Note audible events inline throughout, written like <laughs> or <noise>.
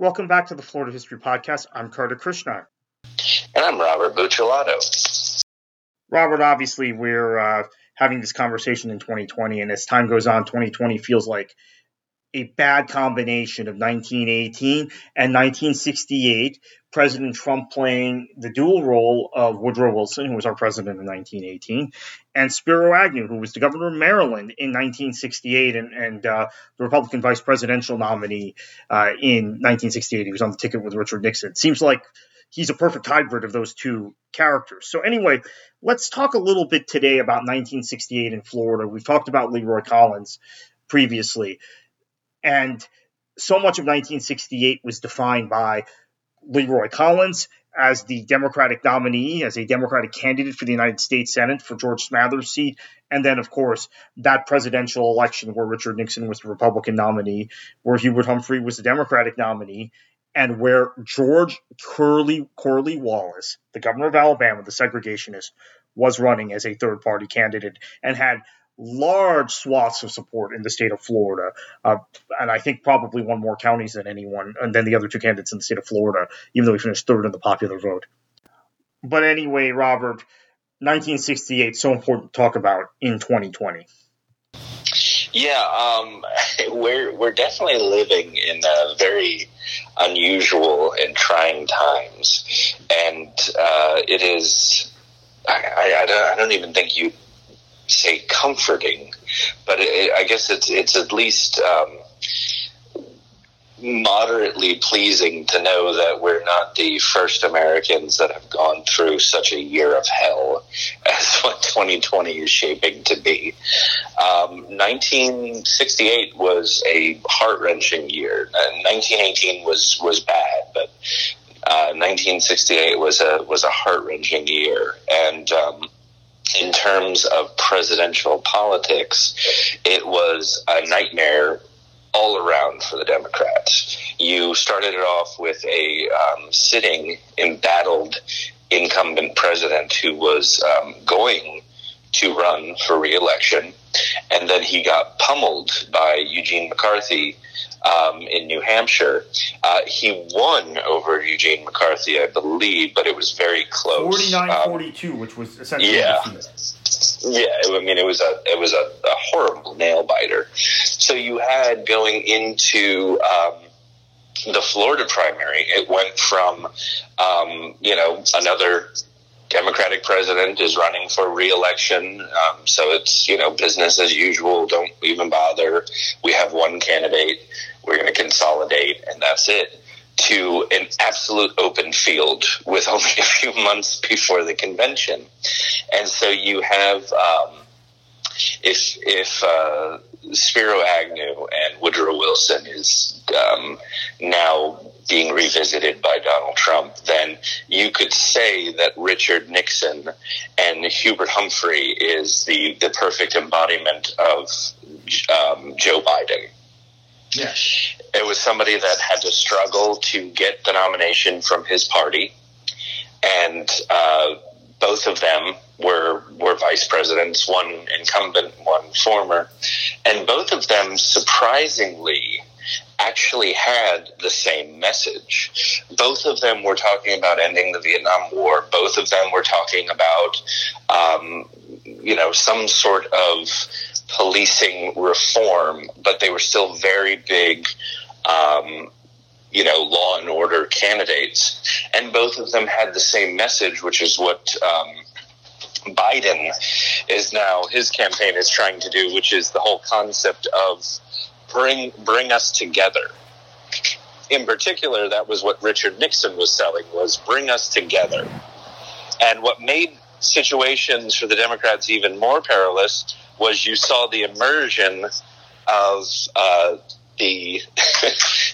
Welcome back to the Florida History Podcast. I'm Kartik Krishnaiyer. And I'm Robert Buccellato. Robert, obviously, we're uh, having this conversation in 2020, and as time goes on, 2020 feels like a bad combination of 1918 and 1968. President Trump playing the dual role of Woodrow Wilson, who was our president in 1918, and Spiro Agnew, who was the governor of Maryland in 1968 and, and uh, the Republican vice presidential nominee uh, in 1968. He was on the ticket with Richard Nixon. Seems like he's a perfect hybrid of those two characters. So, anyway, let's talk a little bit today about 1968 in Florida. We've talked about Leroy Collins previously. And so much of 1968 was defined by Leroy Collins as the Democratic nominee, as a Democratic candidate for the United States Senate for George Smathers' seat. And then, of course, that presidential election where Richard Nixon was the Republican nominee, where Hubert Humphrey was the Democratic nominee, and where George Curley Corley Wallace, the governor of Alabama, the segregationist, was running as a third party candidate and had large swaths of support in the state of Florida, uh, and I think probably won more counties than anyone, and then the other two candidates in the state of Florida, even though he finished third in the popular vote. But anyway, Robert, 1968, so important to talk about in 2020. Yeah, um, <laughs> we're we're definitely living in a very unusual and trying times, and uh, it is. I, I, I, don't, I don't even think you say comforting, but it, I guess it's it's at least um, moderately pleasing to know that we're not the first Americans that have gone through such a year of hell <laughs> as what 2020 is shaping to be. Um, 1968 was a heart wrenching year. 1918 was was bad, but. Uh, 1968 was a was a heart wrenching year, and um, in terms of presidential politics, it was a nightmare all around for the Democrats. You started it off with a um, sitting, embattled incumbent president who was um, going to run for reelection, and then he got pummeled by Eugene McCarthy um, in New Hampshire. Uh, he won over Eugene McCarthy, I believe, but it was very close. 49 um, 42, which was essentially yeah. Yeah, I mean it was a it was a, a horrible nail biter. So you had going into um, the Florida primary, it went from um, you know another Democratic president is running for reelection. Um, so it's, you know, business as usual. Don't even bother. We have one candidate. We're going to consolidate and that's it to an absolute open field with <laughs> only a few months before the convention. And so you have, um, if, if, uh, Spiro Agnew and Woodrow Wilson is um, now being revisited by Donald Trump, then you could say that Richard Nixon and Hubert Humphrey is the, the perfect embodiment of um, Joe Biden. Yeah. It was somebody that had to struggle to get the nomination from his party, and uh, both of them were were vice presidents, one incumbent, one former, and both of them surprisingly actually had the same message. Both of them were talking about ending the Vietnam War. Both of them were talking about, um, you know, some sort of policing reform, but they were still very big. Um, you know, law and order candidates. And both of them had the same message, which is what um, Biden is now, his campaign is trying to do, which is the whole concept of bring bring us together. In particular, that was what Richard Nixon was selling was bring us together. And what made situations for the Democrats even more perilous was you saw the immersion of uh, the, <laughs>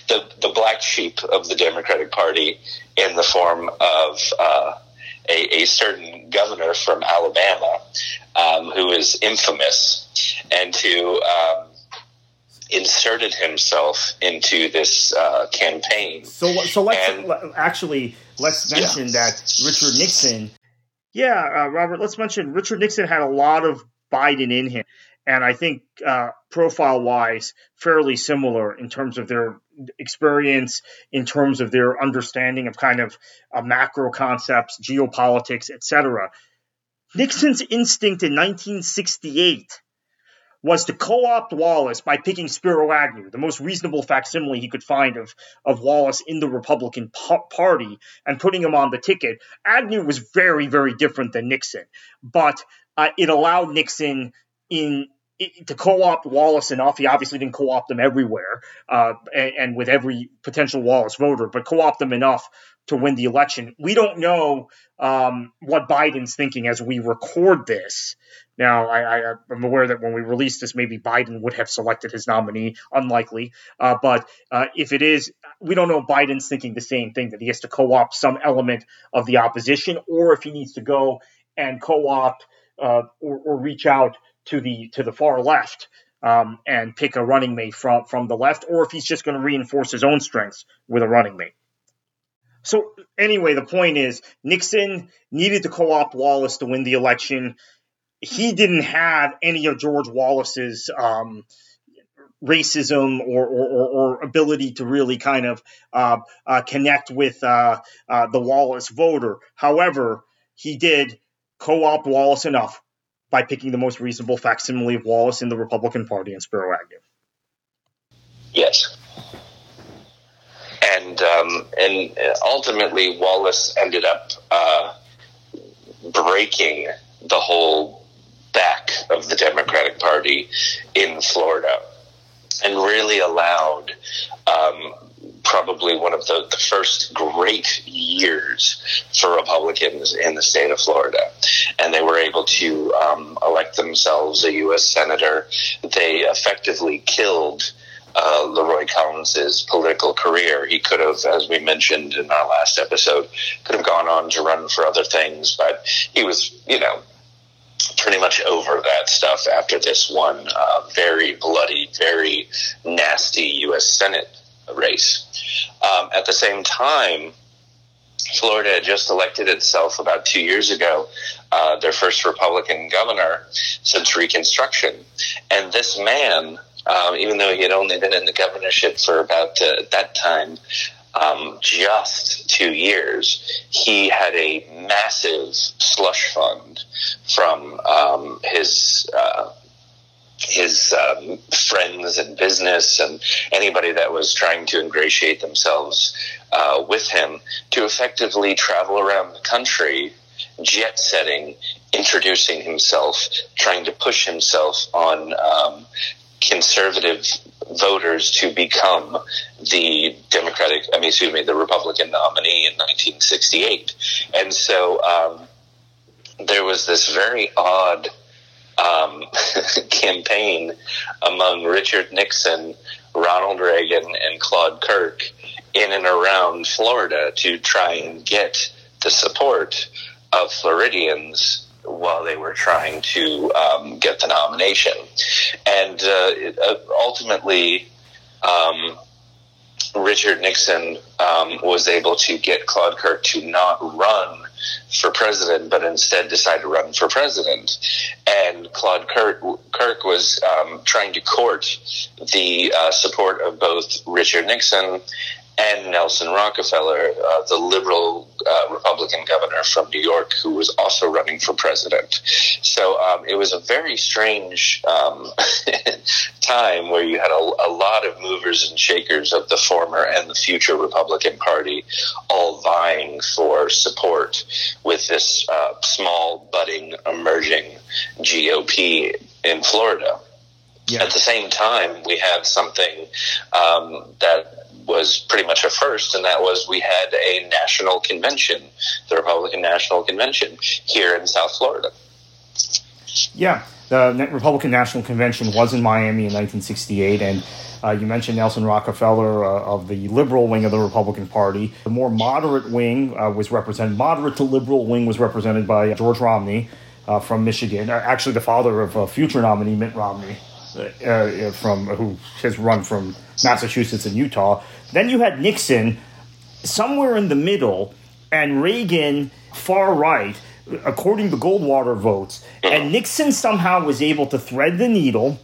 the the black sheep of the Democratic Party in the form of uh, a, a, certain governor from Alabama um, who is infamous and who um, inserted himself into this uh, campaign. So, so let's and, actually let's mention yeah. that Richard Nixon. Yeah, uh, Robert. Let's mention Richard Nixon had a lot of Biden in him, and I think uh, profile wise, fairly similar in terms of their experience in terms of their understanding of kind of uh, macro concepts, geopolitics, etc. Nixon's instinct in 1968 was to co-opt Wallace by picking Spiro Agnew, the most reasonable facsimile he could find of, of Wallace in the Republican Party, and putting him on the ticket. Agnew was very, very different than Nixon, but uh, it allowed Nixon in to co-opt Wallace enough. He obviously didn't co-opt them everywhere uh, and, and, with every potential Wallace voter, but co-opt them enough to win the election. We don't know um, what Biden's thinking as we record this. Now, I, am aware that when we release this, maybe Biden would have selected his nominee. Unlikely, uh, but uh, if it is, we don't know Biden's thinking the same thing that he has to co-opt some element of the opposition, or if he needs to go and co-opt uh, or, or reach out to the to the far left um, and pick a running mate from from the left, or if he's just going to reinforce his own strengths with a running mate. So anyway, the point is Nixon needed to co-opt Wallace to win the election. He didn't have any of George Wallace's um, racism or, or, or, ability to really kind of uh, uh, connect with uh, uh the Wallace voter. However, he did co-opt Wallace enough by picking the most reasonable facsimile of Wallace in the Republican Party and Spiro Agnew. Yes. And um, and ultimately, Wallace ended up uh, breaking the whole back of the Democratic Party in Florida, and really allowed um, probably one of the, the first great years for Republicans in the state of Florida. And they were able to um, elect themselves a U.S. Senator. They effectively killed uh, Leroy Collins's political career. He could have, as we mentioned in our last episode, could have gone on to run for other things, but he was, you know, pretty much over that stuff after this one uh, very bloody, very nasty U.S. Senate race. Um, at the same time, Florida had just elected itself about two years ago, uh, their first Republican governor since Reconstruction. And this man, um, even though he had only been in the governorship for about uh, that time, um, just two years, he had a massive slush fund from um, his uh, his um, friends and business and anybody that was trying to ingratiate themselves uh, with him to effectively travel around the country, jet setting, introducing himself, trying to push himself on um, conservative voters to become the Democratic, I mean, excuse me, the Republican nominee in 1968. And so um, there was this very odd um, <laughs> campaign among Richard Nixon, Ronald Reagan, and Claude Kirk in and around Florida to try and get the support of Floridians while they were trying to um, get the nomination. And uh, uh ultimately, um, Richard Nixon um, was able to get Claude Kirk to not run for president, but instead decided to run for president. And Claude Kirk, Kirk was um, trying to court the uh, support of both Richard Nixon and Nelson Rockefeller, uh, the liberal uh, Republican governor from New York, who was also running for president. So um, it was a very strange um, <laughs> time where you had a, a, lot of movers and shakers of the former and the future Republican Party all vying for support with this uh, small, budding, emerging GOP in Florida. Yeah. At the same time, we had something um, that was pretty much a first, and that was we had a national convention, the Republican National Convention, here in South Florida. Yeah, the Republican National Convention was in Miami in 1968, and uh, you mentioned Nelson Rockefeller uh, of the liberal wing of the Republican Party. The more moderate wing uh, was represented, moderate to liberal wing was represented by George Romney uh, from Michigan, actually the father of a future nominee Mitt Romney, uh, from who has run from Massachusetts and Utah. Then you had Nixon somewhere in the middle, and Reagan far right, according to Goldwater votes. And Nixon somehow was able to thread the needle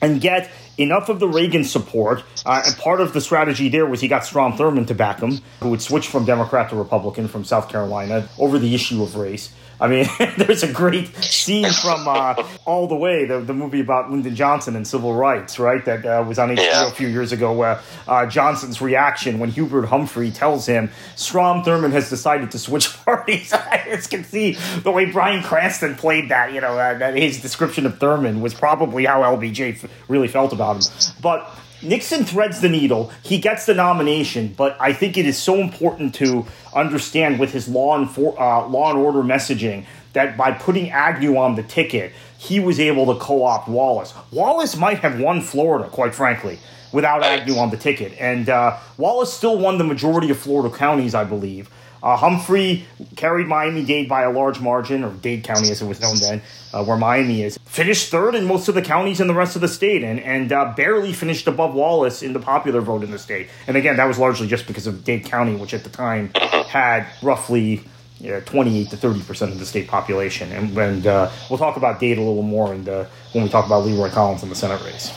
and get enough of the Reagan support, uh, and part of the strategy there was he got Strom Thurmond to back him, who would switch from Democrat to Republican from South Carolina over the issue of race. I mean, <laughs> there's a great scene <laughs> from uh, All the Way, the, the movie about Lyndon Johnson and civil rights, right? That uh, was on HBO yeah. a few years ago, where uh, Johnson's reaction when Hubert Humphrey tells him Strom Thurmond has decided to switch <laughs> parties. I just can see the way Bryan Cranston played that. You know, uh, that his description of Thurmond was probably how LBJ really felt about him. But Nixon threads the needle. He gets the nomination, but I think it is so important to understand with his law and for, uh, law and order messaging that by putting Agnew on the ticket, he was able to co-opt Wallace. Wallace might have won Florida, quite frankly, without Agnew on the ticket, and uh, Wallace still won the majority of Florida counties, I believe. Uh, Humphrey carried Miami Dade by a large margin, or Dade County as it was known then, uh, where Miami is. Finished third in most of the counties in the rest of the state, and and uh, barely finished above Wallace in the popular vote in the state. And again, that was largely just because of Dade County, which at the time had roughly you know, 28 to 30 percent of the state population. And, and uh, we'll talk about Dade a little more the, when we talk about Leroy Collins in the Senate race.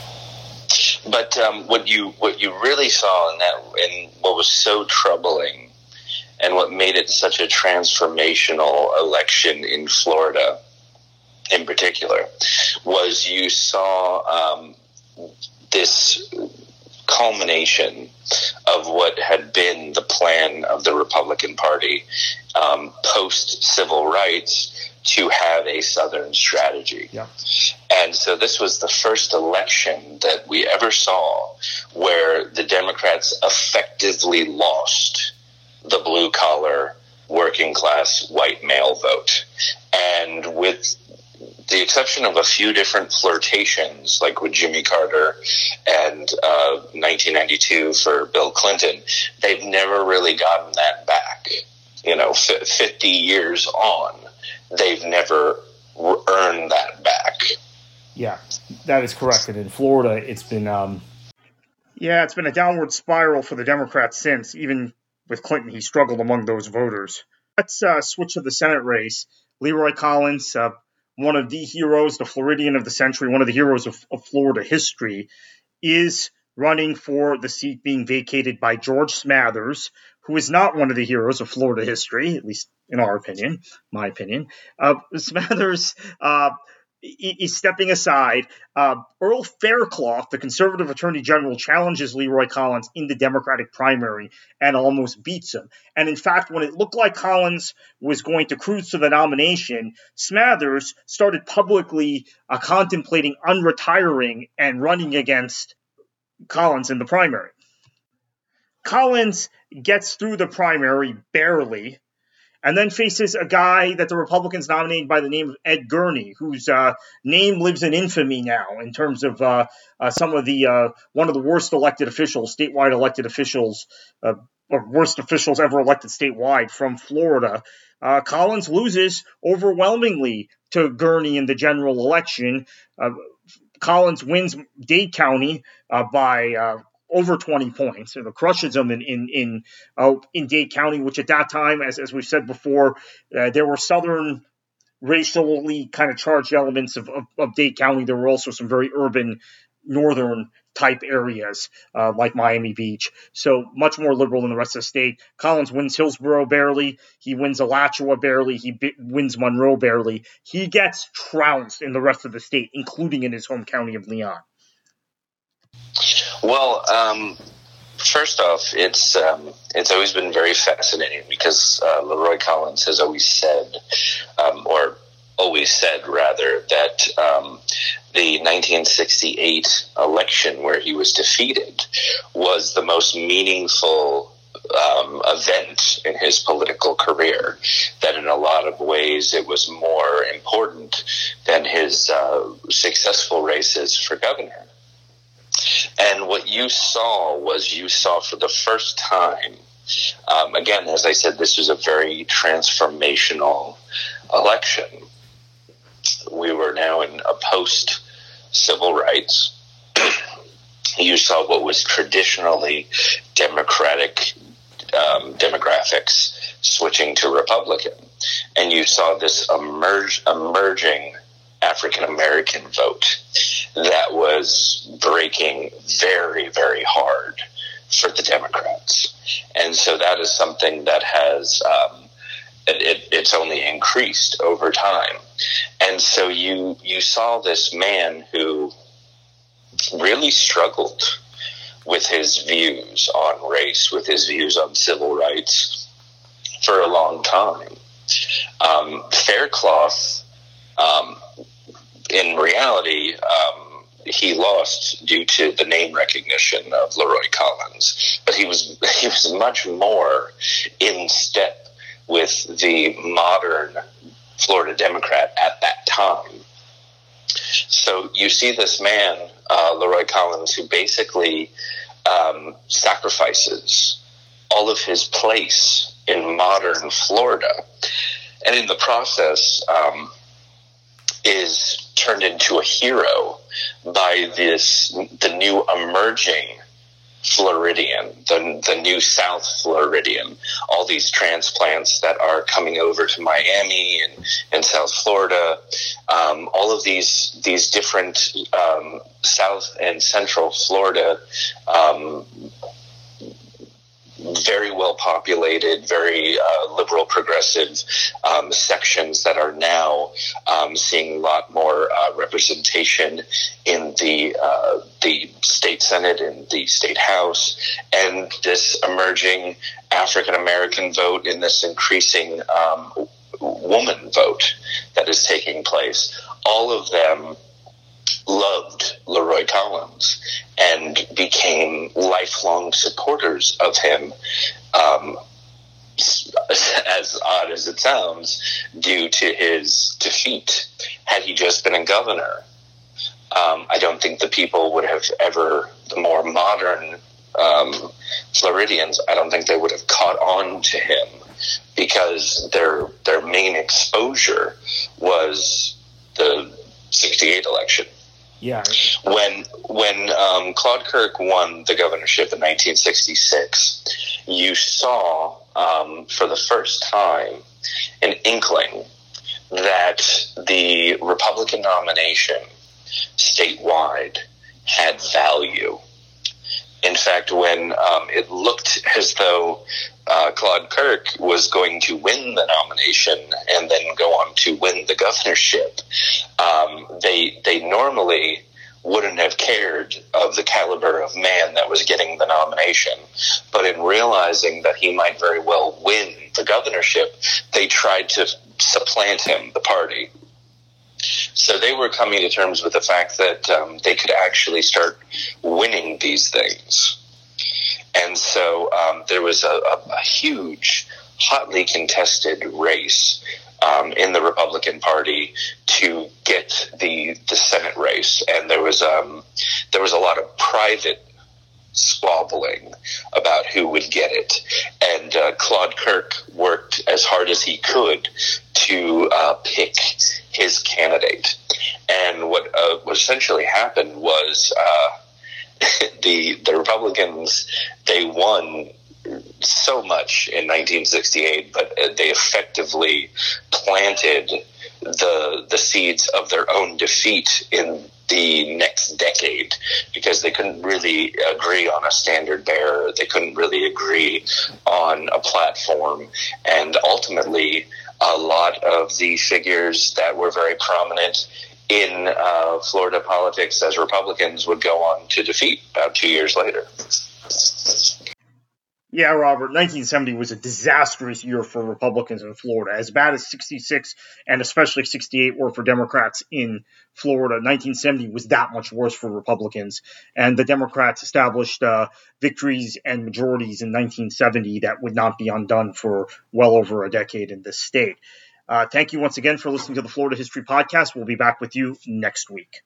But um, what you what you really saw in that, and what was so troubling and what made it such a transformational election in Florida, in particular, was you saw um, this culmination of what had been the plan of the Republican Party um, post civil rights to have a Southern strategy. Yeah. And so this was the first election that we ever saw where the Democrats effectively lost the blue collar, working class white male vote. And with the exception of a few different flirtations, like with Jimmy Carter and uh, 1992 for Bill Clinton, they've never really gotten that back. You know, f- 50 years on, they've never earned that back. Yeah, that is correct. And in Florida, it's been. Um... Yeah, it's been a downward spiral for the Democrats since, even with Clinton, he struggled among those voters. Let's uh, switch to the Senate race. Leroy Collins, uh, one of the heroes, the Floridian of the century, one of the heroes of, of Florida history, is running for the seat being vacated by George Smathers, who is not one of the heroes of Florida history, at least in our opinion, my opinion. Uh, Smathers uh, he's stepping aside. Uh, Earl Faircloth, the conservative attorney general, challenges Leroy Collins in the Democratic primary and almost beats him. And in fact, when it looked like Collins was going to cruise to the nomination, Smathers started publicly uh, contemplating unretiring and running against Collins in the primary. Collins gets through the primary barely and then faces a guy that the Republicans nominated by the name of Ed Gurney, whose uh, name lives in infamy now in terms of uh, uh, some of the uh, one of the worst elected officials, statewide elected officials, uh, or worst officials ever elected statewide from Florida. Uh, Collins loses overwhelmingly to Gurney in the general election. Collins wins Dade County by over 20 points. You know, crushes them in in in, uh, in Dade County, which at that time, as as we've said before, uh, there were southern racially kind of charged elements of, of, of, Dade County. There were also some very urban northern type areas uh, like Miami Beach. So much more liberal than the rest of the state. Collins wins Hillsborough barely. He wins Alachua barely. He bi- wins Monroe barely. He gets trounced in the rest of the state, including in his home county of Leon. Well, um, first off, it's um, it's always been very fascinating because uh, Leroy Collins has always said, um, or always said rather, that um, the 1968 election where he was defeated was the most meaningful um, event in his political career. That in a lot of ways it was more important than his uh, successful races for governor. And what you saw was you saw for the first time, um, again, as I said, this was a very transformational election. We were now in a post civil rights. <clears throat> you saw what was traditionally Democratic um, demographics switching to Republican. And you saw this emerge, emerging African American vote that was breaking very, very hard for the Democrats. And so that is something that has, um, it, it, it's only increased over time. And so you, you saw this man who really struggled with his views on race, with his views on civil rights for a long time. Um, Faircloth, um, in reality, um, he lost due to the name recognition of Leroy Collins, but he was <laughs> he was much more in step with the modern Florida Democrat at that time. So you see this man, uh, Leroy Collins, who basically um, sacrifices all of his place in modern Florida, and in the process um, is turned into a hero by this the new emerging Floridian, the, the new South Floridian, all these transplants that are coming over to Miami and, and South Florida, um, all of these these different um, South and Central Florida um, very well populated, very uh, liberal progressive um, sections that are now um, seeing a lot more uh, representation in the uh, the state senate and the state house, and this emerging African American vote in this increasing um, woman vote that is taking place. All of them loved Leroy Collins and became lifelong supporters of him. Um, as odd as it sounds, due to his defeat. Had he just been a governor, um, I don't think the people would have ever, the more modern um, Floridians, I don't think they would have caught on to him because their their main exposure was the '68 election. Yeah. When when um, Claude Kirk won the governorship in 1966, you saw um, for the first time an inkling that the Republican nomination statewide had value. In fact, when um, it looked as though uh, Claude Kirk was going to win the nomination and then go on to win the governorship, um, they they normally wouldn't have cared of the caliber of man that was getting the nomination. But in realizing that he might very well win the governorship, they tried to supplant him, the party. So they were coming to terms with the fact that um, they could actually start winning these things. And so um, there was a, a, a, huge, hotly contested race um, in the Republican Party to get the the Senate race, and there was um, there was a lot of private squabbling about who would get it. And uh, Claude Kirk worked as hard as he could to uh, pick his candidate. And what uh, what essentially happened was uh, <laughs> the the Republicans they won so much in 1968, but they effectively planted the the seeds of their own defeat in the next decade because they couldn't really agree on a standard bearer. They couldn't really agree on a platform. And ultimately, a lot of the figures that were very prominent in uh, Florida politics as Republicans would go on to defeat about two years later. Yeah, Robert, 1970 was a disastrous year for Republicans in Florida. As bad as 66 and especially 68 were for Democrats in Florida, 1970 was that much worse for Republicans. And the Democrats established uh, victories and majorities in 1970 that would not be undone for well over a decade in this state. Uh, thank you once again for listening to the Florida History Podcast. We'll be back with you next week.